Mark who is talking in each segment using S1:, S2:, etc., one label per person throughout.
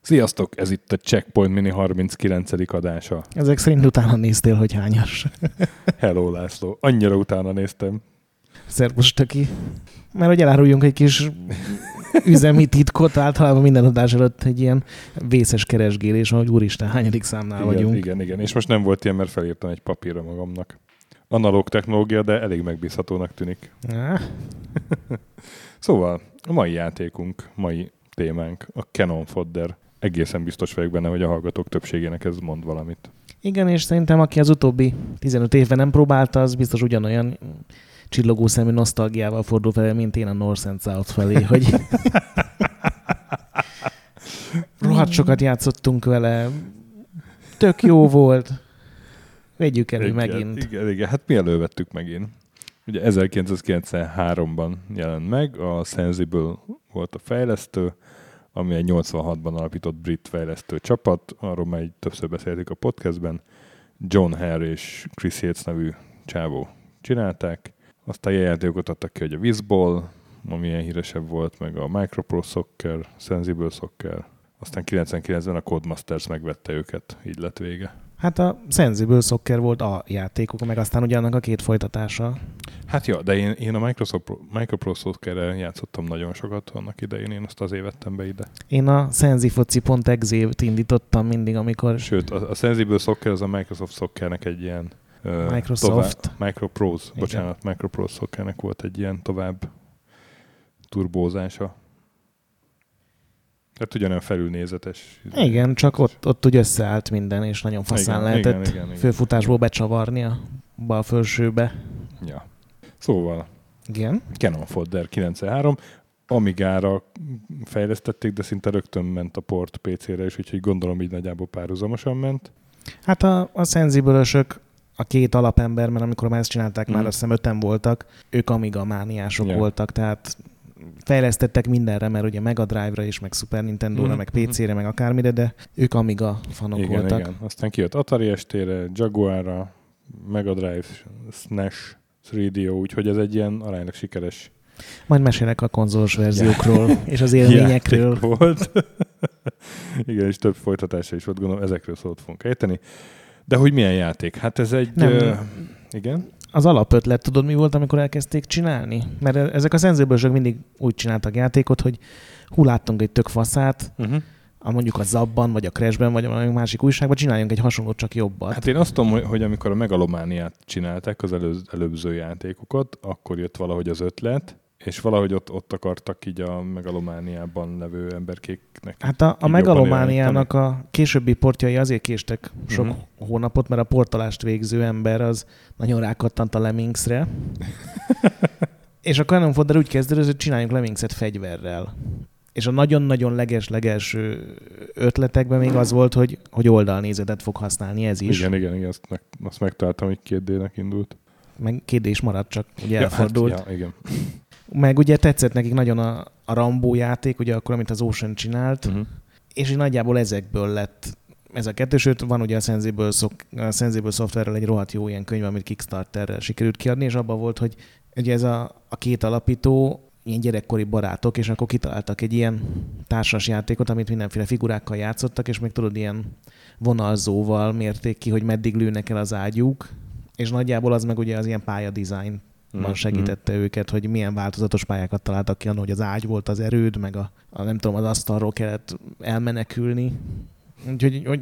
S1: Sziasztok, ez itt a Checkpoint Mini 39. adása.
S2: Ezek szerint utána néztél, hogy hányas.
S1: Hello László, annyira utána néztem.
S2: Szervus töki. Mert hogy eláruljunk egy kis üzemi titkot, általában minden adás előtt egy ilyen vészes keresgélés, hogy úristen, hányadik számnál
S1: igen,
S2: vagyunk.
S1: Igen, igen, és most nem volt ilyen, mert felírtam egy papírra magamnak. Analóg technológia, de elég megbízhatónak tűnik.
S2: Ah,
S1: Szóval, a mai játékunk, mai témánk a Canon Fodder. Egészen biztos vagyok benne, hogy a hallgatók többségének ez mond valamit.
S2: Igen, és szerintem aki az utóbbi 15 évben nem próbálta, az biztos ugyanolyan csillogó szemű nosztalgiával fordul fel, mint én a North and South felé, hogy rohadt sokat játszottunk vele, tök jó volt, vegyük elő
S1: igen,
S2: megint.
S1: Igen, igen, hát mi elővettük megint. Ugye 1993-ban jelent meg, a Sensible volt a fejlesztő, ami egy 86-ban alapított brit fejlesztő csapat, arról már így többször beszéltük a podcastben. John Hare és Chris Yates nevű csávó csinálták. Aztán ilyen játékokat adtak ki, hogy a Wizball, ami ilyen híresebb volt, meg a Micropro Soccer, Sensible Soccer. Aztán 99-ben a Codemasters megvette őket, így lett vége.
S2: Hát a Sensible Soccer volt a játékok, meg aztán ugye annak a két folytatása.
S1: Hát ja, de én, én a Microsoft, Micropro Soccer-rel játszottam nagyon sokat annak idején, én azt azért vettem be ide.
S2: Én a sensifoci.exe-t indítottam mindig, amikor
S1: Sőt, a, a Sensible Soccer az a Microsoft Soccernek egy ilyen
S2: Microsoft.
S1: Tovább, Microprose,
S2: Igen.
S1: bocsánat, Microprose Soccernek volt egy ilyen tovább turbózása. Tehát ugyanolyan felülnézetes.
S2: Igen, csak ott, ott úgy összeállt minden, és nagyon faszán
S1: Igen,
S2: lehetett
S1: igen, igen, igen.
S2: főfutásból becsavarni a bal felsőbe.
S1: Ja. Szóval,
S2: Igen.
S1: Canon Fodder 93, Amigára fejlesztették, de szinte rögtön ment a port PC-re is, úgyhogy gondolom így nagyjából párhuzamosan ment.
S2: Hát a, a sensible a két alapember, mert amikor már ezt csinálták,
S1: Mhm.
S2: már azt hiszem öten voltak, ők Amiga mániások
S1: Ja.
S2: voltak, tehát fejlesztettek mindenre, mert ugye Mega Drive-ra is, meg Super Nintendo-ra,
S1: Mhm,
S2: meg PC-re, meg akármire, de ők Amiga fanok
S1: igen,
S2: voltak.
S1: igen. Aztán kijött Atari ST-re, Jaguar-ra, Mega Drive, SNES, 3DO, úgyhogy ez egy ilyen aránylag sikeres
S2: Majd mesélek a konzolos verziókról, és az élményekről.
S1: volt. Igen, és több folytatása is volt, gondolom ezekről szót fogunk ejteni. De hogy milyen játék? Hát ez egy...
S2: Nem.
S1: Ö, igen?
S2: Az alapötlet, tudod mi volt, amikor elkezdték csinálni? Mert e- ezek a sensible mindig úgy csináltak játékot, hogy hú, láttunk egy tök faszát,
S1: Uh-huh.
S2: a mondjuk a Zabban, vagy a Crashben, vagy valami másik újságban, csináljunk egy hasonlót, csak jobbat.
S1: Hát én azt tudom, hogy, hogy amikor a megalomániát csinálták, az előz, előző játékokat, akkor jött valahogy az ötlet, és valahogy ott, ott akartak így a megalomániában levő emberkéknek.
S2: Hát a, a megalomániának a későbbi portjai azért késtek sok uh-huh. hónapot, mert a portalást végző ember az nagyon rákattant a Lemmingsre. és a Canon Fodder úgy kezdődött, hogy csináljunk Lemmingset fegyverrel. És a nagyon-nagyon leges-legelső ötletekben még az volt, hogy, hogy oldalnézetet fog használni ez is.
S1: Igen, igen, igen, azt, meg, azt megtaláltam, hogy két D-nek indult.
S2: Meg két is maradt, csak ugye elfordult.
S1: Ja, hát, ja, igen.
S2: Meg ugye tetszett nekik nagyon a, a Rambo játék, ugye akkor, amit az Ocean csinált,
S1: Uh-huh.
S2: és így nagyjából ezekből lett ez a kettő, sőt van ugye a Sensible, szok, a Sensible Software-rel egy rohadt jó ilyen könyv, amit Kickstarterrel sikerült kiadni, és abban volt, hogy ugye ez a, a két alapító ilyen gyerekkori barátok, és akkor kitaláltak egy ilyen társas játékot, amit mindenféle figurákkal játszottak, és még tudod, ilyen vonalzóval mérték ki, hogy meddig lőnek el az ágyúk, és nagyjából az meg ugye az ilyen pályadizájn van segítette őket, hogy milyen változatos pályákat találtak ki, annak, hogy az ágy volt az erőd, meg a, a nem tudom, az asztalról kellett elmenekülni. Úgyhogy hogy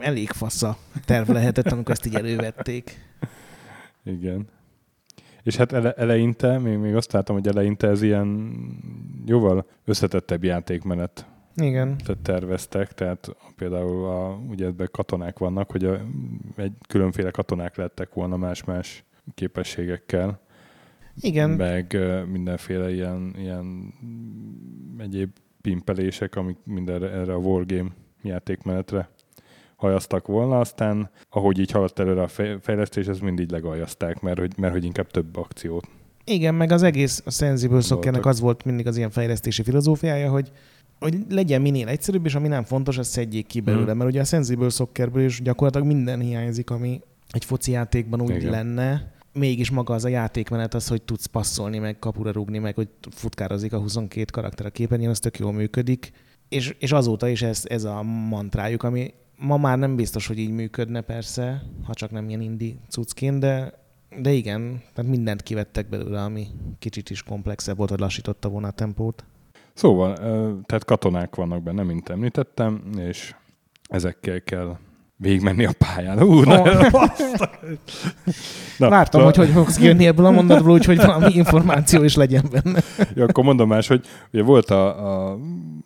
S2: elég fasz a terv lehetett, amikor ezt így elővették.
S1: Igen. És hát ele, eleinte, még, még azt láttam, hogy eleinte ez ilyen jóval összetettebb játékmenet
S2: Igen.
S1: terveztek, tehát például a, ugye ebben katonák vannak, hogy a, egy különféle katonák lettek volna más-más képességekkel,
S2: Igen.
S1: meg mindenféle ilyen, ilyen egyéb pimpelések, amik mindenre erre a Wargame játékmenetre hajaztak volna, aztán ahogy így haladt előre a fej- fejlesztés, ez mindig legajazták, mert hogy, mert hogy inkább több akciót.
S2: Igen, meg az egész a Sensible Soccernek az volt mindig az ilyen fejlesztési filozófiája, hogy hogy legyen minél egyszerűbb, és ami nem fontos, azt szedjék ki belőle.
S1: Mhm.
S2: Mert ugye a Sensible Soccerből is gyakorlatilag minden hiányzik, ami egy foci játékban úgy
S1: Igen.
S2: lenne, mégis maga az a játékmenet az, hogy tudsz passzolni, meg kapura rúgni, meg hogy futkározik a 22 karakter a képernyőn, az tök jól működik. És, és azóta is ez, ez a mantrájuk, ami ma már nem biztos, hogy így működne persze, ha csak nem ilyen indi cuccként, de, de igen, tehát mindent kivettek belőle, ami kicsit is komplexebb volt, vagy lassította volna a tempót.
S1: Szóval, tehát katonák vannak benne, mint említettem, és ezekkel kell végigmenni a pályán. Ú, na,
S2: Na, Vártam,
S1: na,
S2: hogy hogy fogsz kijönni ebből a mondatból, úgyhogy valami információ is legyen benne.
S1: Ja, akkor mondom más, hogy ugye volt a, a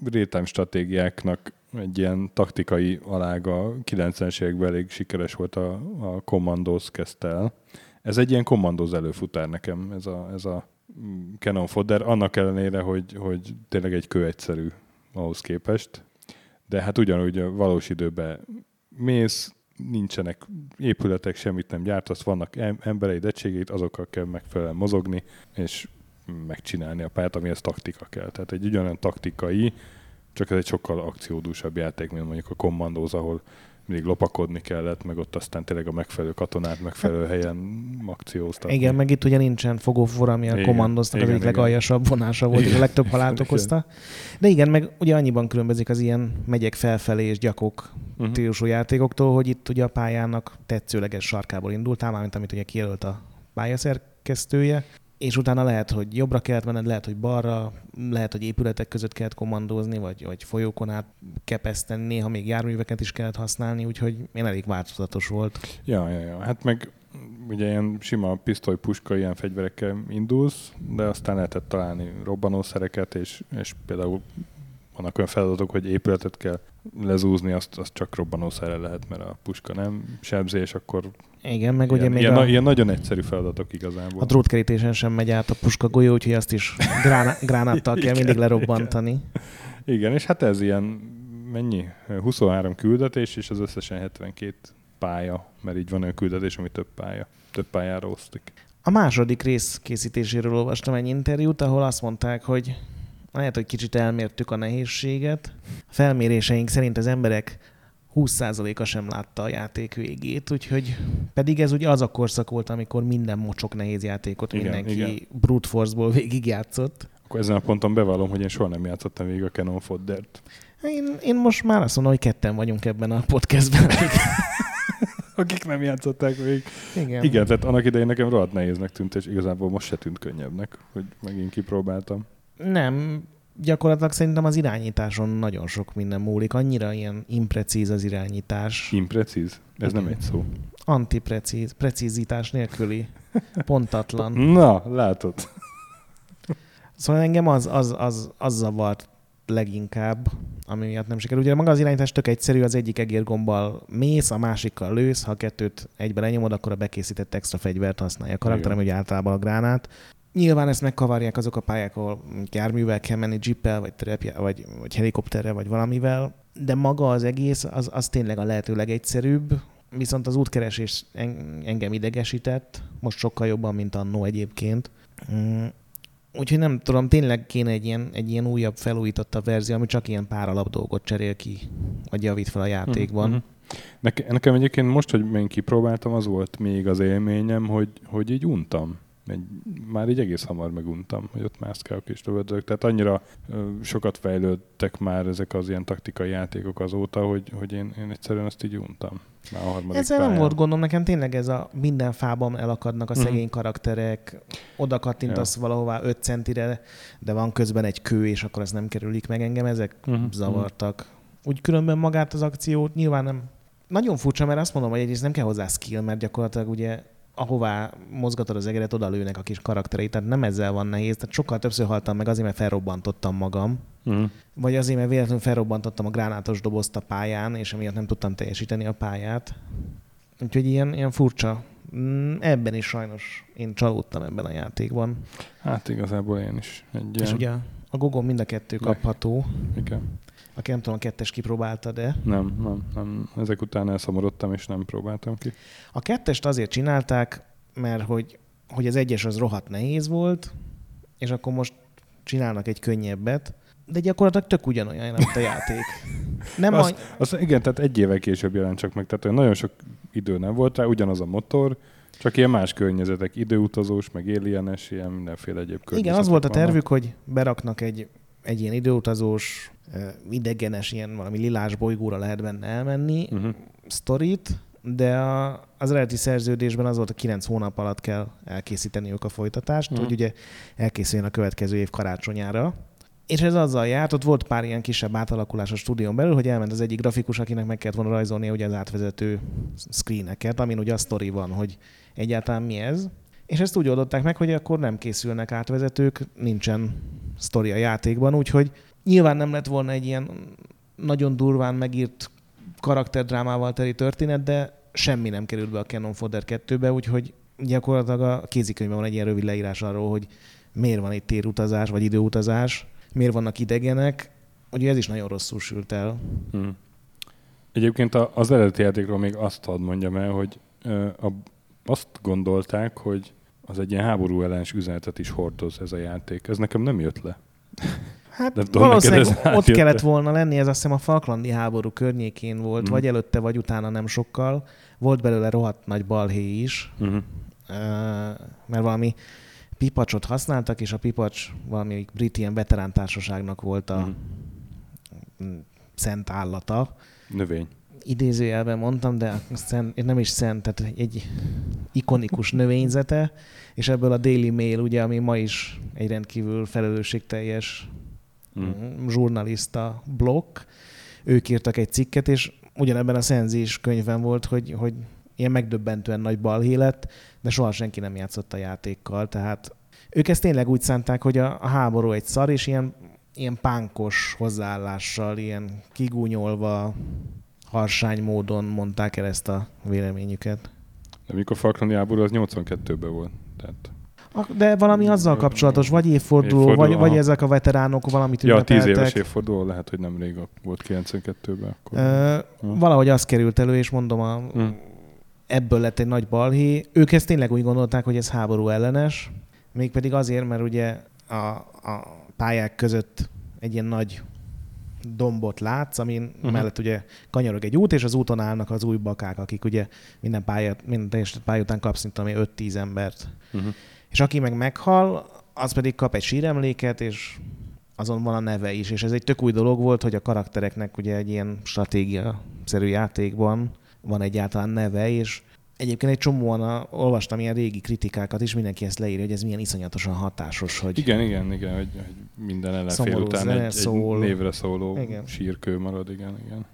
S1: real-time stratégiáknak egy ilyen taktikai alága, a 90-es években elég sikeres volt a, a Commandos kezdte el. Ez egy ilyen Commandos előfutár nekem, ez a, ez a Canon fodder, annak ellenére, hogy, hogy tényleg egy kő egyszerű ahhoz képest. De hát ugyanúgy a valós időben mész, nincsenek épületek, semmit nem gyártasz, vannak em- embereid, egységeid, azokkal kell megfelelően mozogni, és megcsinálni a pályát, amihez taktika kell. Tehát egy ugyanolyan taktikai, csak ez egy sokkal akciódúsabb játék, mint mondjuk a Commandos, ahol mindig lopakodni kellett, meg ott aztán tényleg a megfelelő katonát megfelelő helyen akcióztatni.
S2: Igen, meg itt ugye nincsen fogófor, ami a
S1: Igen,
S2: kommandoznak az
S1: igen,
S2: egyik
S1: igen.
S2: legaljasabb vonása volt, és a
S1: Igen.
S2: legtöbb halált
S1: Igen.
S2: okozta. De igen, meg ugye annyiban különbözik az ilyen megyek felfelé és gyakok
S1: Mhm.
S2: típusú játékoktól, hogy itt ugye a pályának tetszőleges sarkából indultál, mármint amit ugye kijelölt a pályaszerkesztője, és utána lehet, hogy jobbra kellett menned, lehet, hogy balra, lehet, hogy épületek között kellett kommandózni, vagy, vagy folyókon át kepeszteni, néha még járműveket is kellett használni, úgyhogy én elég változatos volt.
S1: Ja, ja, ja. Hát meg ugye ilyen sima pisztoly, puska, ilyen fegyverekkel indulsz, de aztán lehetett találni robbanószereket, és, és például vannak olyan feladatok, hogy épületet kell lezúzni, azt, azt csak robbanószerrel lehet, mert a puska nem sebzés, akkor
S2: Igen, meg
S1: ilyen,
S2: ugye még
S1: ilyen,
S2: a...
S1: ilyen nagyon egyszerű feladatok igazából.
S2: A drótkerítésen sem megy át a puska golyó, úgyhogy azt is grána, gránáttal kell
S1: Igen,
S2: mindig lerobbantani.
S1: Igen, és hát ez ilyen, mennyi? 23 küldetés, és az összesen 72 pálya, mert így van olyan küldetés, ami több pálya, több pályára osztik.
S2: A második rész készítéséről olvastam egy interjút, ahol azt mondták, hogy lehet, hogy kicsit elmértük a nehézséget. A felméréseink szerint az emberek 20%-a sem látta a játék végét, úgyhogy pedig ez ugye az a korszak volt, amikor minden mocsok nehéz játékot
S1: Igen,
S2: mindenki
S1: igen.
S2: brute force-ból végigjátszott.
S1: Akkor ezen a ponton bevallom, hogy én soha nem játszottam végig a Canon Foddert.
S2: Én, én most már azt mondom, hogy ketten vagyunk ebben a podcastben. akik-
S1: Akik nem játszották végig.
S2: Igen.
S1: Igen, tehát annak idején nekem rohadt nehéznek tűnt, és igazából most se tűnt könnyebbnek, hogy megint kipróbáltam.
S2: Nem, gyakorlatilag szerintem az irányításon nagyon sok minden múlik. Annyira ilyen imprecíz az irányítás.
S1: Imprecíz? Ez nem
S2: Igen.
S1: egy szó.
S2: Antiprecíz, precízítás nélküli, pontatlan.
S1: Na, látod.
S2: Szóval engem az, az, az, az zavart leginkább, ami miatt nem sikerül. Ugye maga az irányítás tök egyszerű, az egyik egérgombbal mész, a másikkal lősz, ha kettőt egybe lenyomod, akkor a bekészített extra fegyvert használja a karakterem, ugye általában a gránát. Nyilván ezt megkavarják azok a pályák, ahol járművel kell menni, jeeppel, vagy, terepje, vagy, vagy helikopterrel, vagy valamivel, de maga az egész, az, az tényleg a lehető legegyszerűbb, viszont az útkeresés en- engem idegesített, most sokkal jobban, mint annó egyébként. Mm, Úgyhogy nem tudom, tényleg kéne egy ilyen, egy ilyen újabb, felújítottabb verzió, ami csak ilyen pár alap dolgot cserél ki, vagy javít fel a játékban.
S1: Mhm. Neke, nekem egyébként most, hogy én kipróbáltam, az volt még az élményem, hogy, hogy így untam. Egy, már így egész hamar meguntam, hogy ott mászkálok és lövöldözök. Tehát annyira ö, sokat fejlődtek már ezek az ilyen taktikai játékok azóta, hogy, hogy én, én egyszerűen azt így untam. Már a harmadik
S2: Ezzel nem
S1: pályán.
S2: volt gondom, nekem tényleg ez a minden fában elakadnak a
S1: Mhm.
S2: szegény karakterek, oda kattintasz valahová 5 centire, de van közben egy kő, és akkor ez nem kerülik meg engem, ezek
S1: Mhm.
S2: zavartak. Úgy különben magát az akciót nyilván nem. Nagyon furcsa, mert azt mondom, hogy egyrészt nem kell hozzá skill, mert gyakorlatilag ugye ahová mozgatod az egeret, oda lőnek a kis karakterei, tehát nem ezzel van nehéz. Tehát sokkal többször haltam meg azért, mert felrobbantottam magam,
S1: Mhm.
S2: vagy azért, mert véletlenül felrobbantottam a gránátos dobozt a pályán, és emiatt nem tudtam teljesíteni a pályát. Úgyhogy ilyen, ilyen furcsa. Mm, Ebben is sajnos én csalódtam ebben a játékban.
S1: Hát igazából én is. Egy
S2: És
S1: ilyen,
S2: ugye a Gogon mind a kettő kapható.
S1: igen.
S2: Aki nem tudom, a kettes kipróbálta, de
S1: Nem, nem, nem. Ezek után elszomorodtam, és nem próbáltam ki.
S2: a kettest azért csinálták, mert hogy, hogy az egyes az rohadt nehéz volt, és akkor most csinálnak egy könnyebbet, de gyakorlatilag tök ugyanolyan, mint a játék.
S1: Nem az, az, igen, tehát egy éve később jelent csak meg, tehát nagyon sok idő nem volt rá, ugyanaz a motor, csak ilyen más környezetek, időutazós, meg alienes, ilyen mindenféle egyéb
S2: Igen, az volt a tervük, vannak. hogy beraknak egy, egy ilyen időutazós, idegenes, ilyen valami lilás bolygóra lehet benne elmenni, uh-huh. sztorit, de a, az eredeti szerződésben az volt, a kilenc hónap alatt kell elkészíteniük a folytatást, uh-huh. hogy ugye elkészüljön a következő év karácsonyára. És ez azzal járt, ott volt pár ilyen kisebb átalakulás a stúdión belül, hogy elment az egyik grafikus, akinek meg kellett volna rajzolni ugye az átvezető screeneket, amin ugye a sztori van, hogy egyáltalán mi ez. És ezt úgy oldották meg, hogy akkor nem készülnek átvezetők, nincsen sztori a játékban, úgyhogy nyilván nem lett volna egy ilyen nagyon durván megírt karakterdrámával teli történet, de semmi nem került be a Canon Fodder 2-be, úgyhogy gyakorlatilag a kézikönyvben van egy ilyen rövid leírás arról, hogy miért van itt térutazás, vagy időutazás, miért vannak idegenek, ugye ez is nagyon rosszul sült el. Hmm.
S1: Egyébként az eredeti játékról még azt hadd mondjam el, hogy a, azt gondolták, hogy az egy ilyen háború ellenes üzenetet is hordoz ez a játék. Ez nekem nem jött le.
S2: Hát nem tudom, valószínűleg ott kellett volna lenni, ez azt hiszem a Falklandi háború környékén volt, mm. vagy előtte, vagy utána nem sokkal. Volt belőle rohadt nagy balhé is, mm. uh, mert valami pipacsot használtak, és a pipacs valami brit ilyen veterán társaságnak volt a mm. szent állata.
S1: Növény.
S2: Idézőjelben mondtam, de szent, nem is szent, tehát egy ikonikus növényzete, és ebből a Daily Mail, ugye, ami ma is egy rendkívül felelősségteljes mm. zsurnalista blokk, ők írtak egy cikket, és ugyanebben a szenzis könyvben volt, hogy, hogy ilyen megdöbbentően nagy balhé lett, de soha senki nem játszott a játékkal, tehát ők ezt tényleg úgy szánták, hogy a, a háború egy szar, és ilyen, ilyen pánkos hozzáállással, ilyen kigúnyolva, harsány módon mondták el ezt a véleményüket.
S1: De mikor Falklandi háború az 82-ben volt. Tehát
S2: de valami azzal kapcsolatos, vagy évforduló, évforduló vagy, vagy ezek a veteránok valamit
S1: Ja, tíz éves évforduló lehet, hogy nem rég volt 92-ben. Akkor.
S2: Ö, valahogy az került elő, és mondom, a, hmm. ebből lett egy nagy balhé. Ők ezt tényleg úgy gondolták, hogy ez háború ellenes, mégpedig azért, mert ugye a, a pályák között egy ilyen nagy dombot látsz, amin uh-huh. mellett ugye kanyarog egy út, és az úton állnak az új bakák, akik ugye minden pályát, minden pálya után kapsz, mint ami 5-10 embert. Uh-huh. És aki meg meghal, az pedig kap egy síremléket, és azon van a neve is. És ez egy tök új dolog volt, hogy a karaktereknek ugye egy ilyen stratégia-szerű játékban van egyáltalán neve, és Egyébként egy csomóan a, olvastam ilyen régi kritikákat is, mindenki ezt leírja, hogy ez milyen iszonyatosan hatásos, hogy...
S1: Igen, igen, igen, hogy, hogy minden ellenfél után egy, szól. egy névre szóló igen. sírkő marad, igen, igen.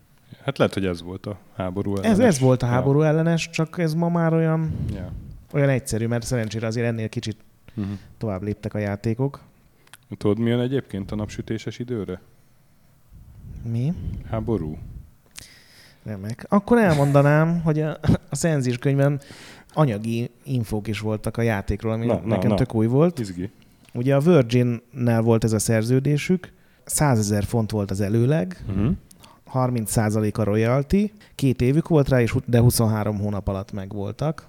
S1: Hát lehet, hogy ez volt a háború ellenes.
S2: Ez, ez volt a háború ja. ellenes, csak ez ma már olyan... Ja olyan egyszerű, mert szerencsére azért ennél kicsit uh-huh. tovább léptek a játékok.
S1: Tudod, milyen egyébként a napsütéses időre?
S2: Mi?
S1: Háború.
S2: Remek. Akkor elmondanám, hogy a, a szenzis könyvben anyagi infók is voltak a játékról, ami na, nekem na, tök új volt.
S1: Izgi.
S2: Ugye a Virgin-nel volt ez a szerződésük, 100 ezer font volt az előleg, uh-huh. 30 a royalty, két évük volt rá, és de 23 hónap alatt megvoltak.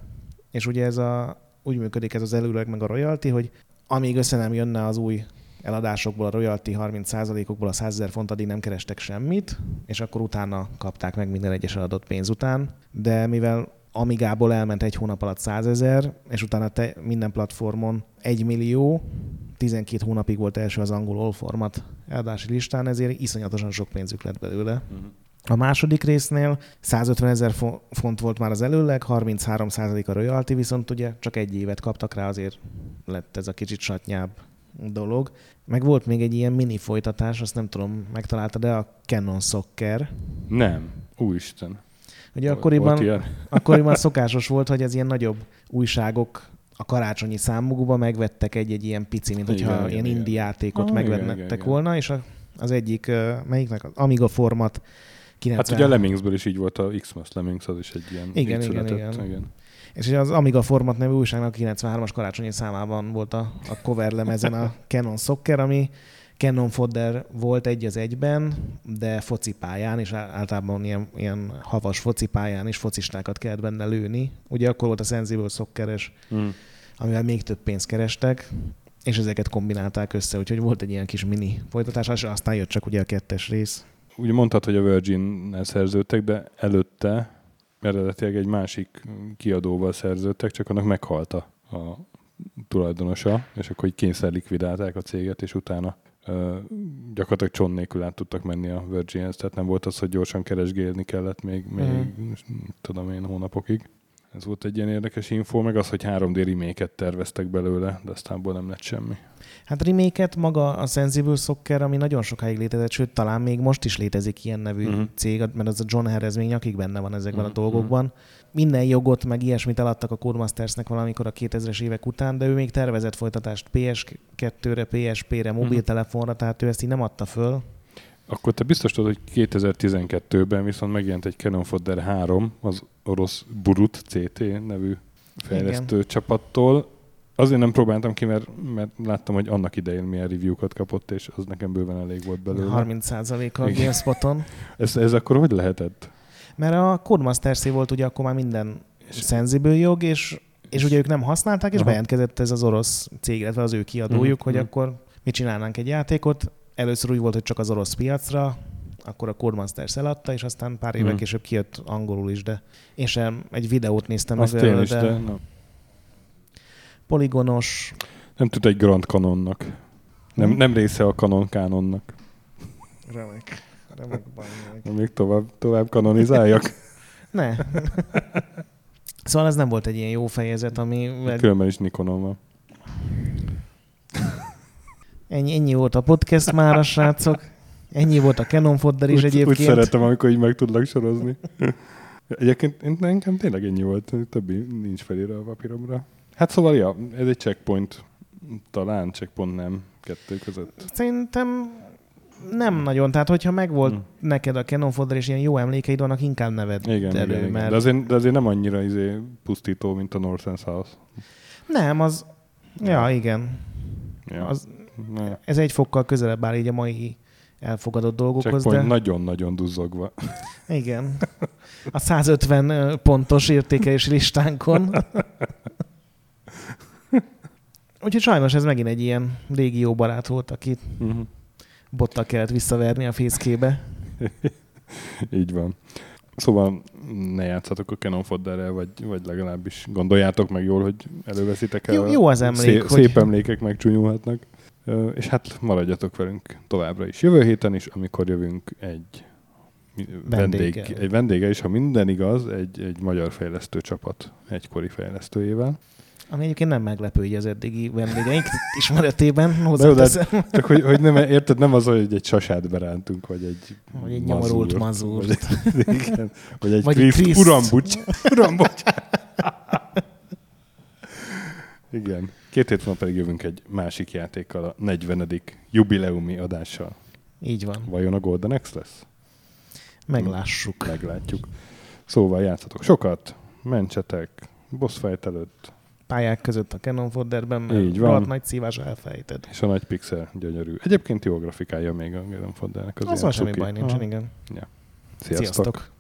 S2: És ugye ez a, úgy működik ez az előleg meg a royalty, hogy amíg össze nem jönne az új eladásokból a royalty 30%-okból a 100 ezer font, addig nem kerestek semmit, és akkor utána kapták meg minden egyes eladott pénz után. De mivel Amigából elment egy hónap alatt 100 ezer, és utána te minden platformon 1 millió, 12 hónapig volt első az angol all format eladási listán, ezért iszonyatosan sok pénzük lett belőle. Uh-huh. A második résznél 150 ezer font volt már az előleg, 33% a royalty, viszont ugye csak egy évet kaptak rá, azért lett ez a kicsit satnyább dolog. Meg volt még egy ilyen mini folytatás, azt nem tudom, megtalálta, de a Canon Soccer.
S1: Nem, úristen.
S2: Ugye akkoriban, akkoriban szokásos volt, hogy az ilyen nagyobb újságok a karácsonyi számukba megvettek egy-egy ilyen pici, mint hogyha igen, ilyen igen, indi játékot ah, megvettek volna, és az egyik, melyiknek az Amiga format
S1: 90... Hát ugye a Lemmingsből is így volt a X-Mas Lemmings, az is egy ilyen
S2: igen, igen, igen, igen. És az Amiga Format nevű újságnak 93-as karácsonyi számában volt a, a cover lemezen a Canon Soccer, ami Canon Fodder volt egy az egyben, de focipályán, és általában ilyen, ilyen havas focipályán is focistákat kellett benne lőni. Ugye akkor volt a Sensible Soccer-es, mm. amivel még több pénzt kerestek, és ezeket kombinálták össze, úgyhogy volt egy ilyen kis mini folytatás, és aztán jött csak ugye a kettes rész.
S1: Ugye mondtad, hogy a Virgin-nel szerződtek, de előtte eredetileg egy másik kiadóval szerződtek, csak annak meghalt a tulajdonosa, és akkor így kényszer likvidálták a céget, és utána ö, gyakorlatilag cson nélkül át tudtak menni a Virginhez, tehát nem volt az, hogy gyorsan keresgélni kellett még, még mm. tudom én, hónapokig. Ez volt egy ilyen érdekes info, meg az, hogy 3D remake terveztek belőle, de aztán nem lett semmi.
S2: Hát remake maga a Sensible Soccer, ami nagyon sokáig létezett, sőt, talán még most is létezik ilyen nevű uh-huh. cég, mert az a John Harris még nyakig benne van ezekben uh-huh. a mhm, dolgokban. Minden jogot, meg ilyesmit eladtak a Codemastersnek valamikor a 2000-es évek után, de ő még tervezett folytatást PS2-re, PSP-re, mhm. mobiltelefonra, uh-huh. tehát ő ezt így nem adta föl.
S1: Akkor te biztos tudod, hogy 2012-ben viszont megjelent egy Canon Fodder 3, az orosz Burut CT nevű fejlesztő Igen. csapattól. Azért nem próbáltam ki, mert, mert láttam, hogy annak idején milyen review-kat kapott, és az nekem bőven elég volt belőle.
S2: 30% a GameSpoton.
S1: ez, ez akkor hogy lehetett?
S2: Mert a codemaster volt ugye akkor már minden és sensible jog, és, és ugye ők nem használták, és Aha. bejelentkezett ez az orosz cég, illetve az ő kiadójuk, uh-huh. hogy uh-huh. akkor mi csinálnánk egy játékot, először úgy volt, hogy csak az orosz piacra, akkor a Codemasters eladta, és aztán pár évek hmm. később kijött angolul is, de én sem egy videót néztem
S1: Azt meg, is, de, de no.
S2: poligonos.
S1: Nem tud egy Grand Canonnak. Nem, hmm. nem része a Canon kánonnak.
S2: Remek. Remek
S1: baj. Még tovább, tovább kanonizáljak?
S2: ne. szóval ez nem volt egy ilyen jó fejezet, ami...
S1: Különben is Nikonon van.
S2: Ennyi, ennyi volt a podcast már, a srácok. Ennyi volt a Canon Fodder is úgy, egyébként.
S1: Úgy szeretem, amikor így meg tudlak sorozni. Egyébként én, nekem tényleg ennyi volt, többi nincs felírva a papíromra. Hát szóval, ja, ez egy checkpoint. Talán checkpoint nem kettő között.
S2: Szerintem nem nagyon. Tehát, hogyha megvolt hmm. neked a Canon Fodder és ilyen jó emlékeid vannak, inkább neved
S1: igen,
S2: elő.
S1: Igen, mert... de, azért, de azért nem annyira izé pusztító, mint a North and South.
S2: Nem, az... Ja, igen. Ja. Az, ne. Ez egy fokkal közelebb áll így a mai elfogadott dolgokhoz.
S1: de... nagyon-nagyon duzzogva.
S2: Igen. A 150 pontos értékelési listánkon. Úgyhogy sajnos ez megint egy ilyen régi jó barát volt, akit uh-huh. bottal kellett visszaverni a fészkébe.
S1: Így van. Szóval ne játszatok a Canon Fodderrel, vagy, vagy legalábbis gondoljátok meg jól, hogy előveszitek el.
S2: Jó, jó az emlék. Szép,
S1: hogy... szép emlékek megcsúnyulhatnak. És hát maradjatok velünk továbbra is. Jövő héten is, amikor jövünk egy vendég, egy vendége is, ha minden igaz, egy, egy magyar fejlesztő csapat egykori fejlesztőjével.
S2: Ami egyébként nem meglepő így az eddigi vendégeink ismeretében. Hozzáteszem.
S1: De, csak hogy, hogy nem, érted, nem az, hogy egy sasát berántunk, vagy egy
S2: Vagy egy nyomorult mazúrt.
S1: Vagy, igen, vagy egy, vagy Kriszt, Kriszt. Urambucs. Urambucs. Igen. Két hét múlva pedig jövünk egy másik játékkal, a 40. jubileumi adással.
S2: Így van.
S1: Vajon a Golden X lesz?
S2: Meglássuk.
S1: Meglátjuk. Szóval játszatok sokat, mentsetek, boss fight előtt.
S2: Pályák között a Canon Fodderben, mert Így van. nagy szívás elfejted.
S1: És a nagy pixel gyönyörű. Egyébként jó grafikája még a Canon Foddernek.
S2: Az, az semmi baj nincsen, igen.
S1: Ja. Sziasztok!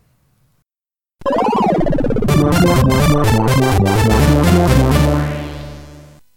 S1: Sziasztok.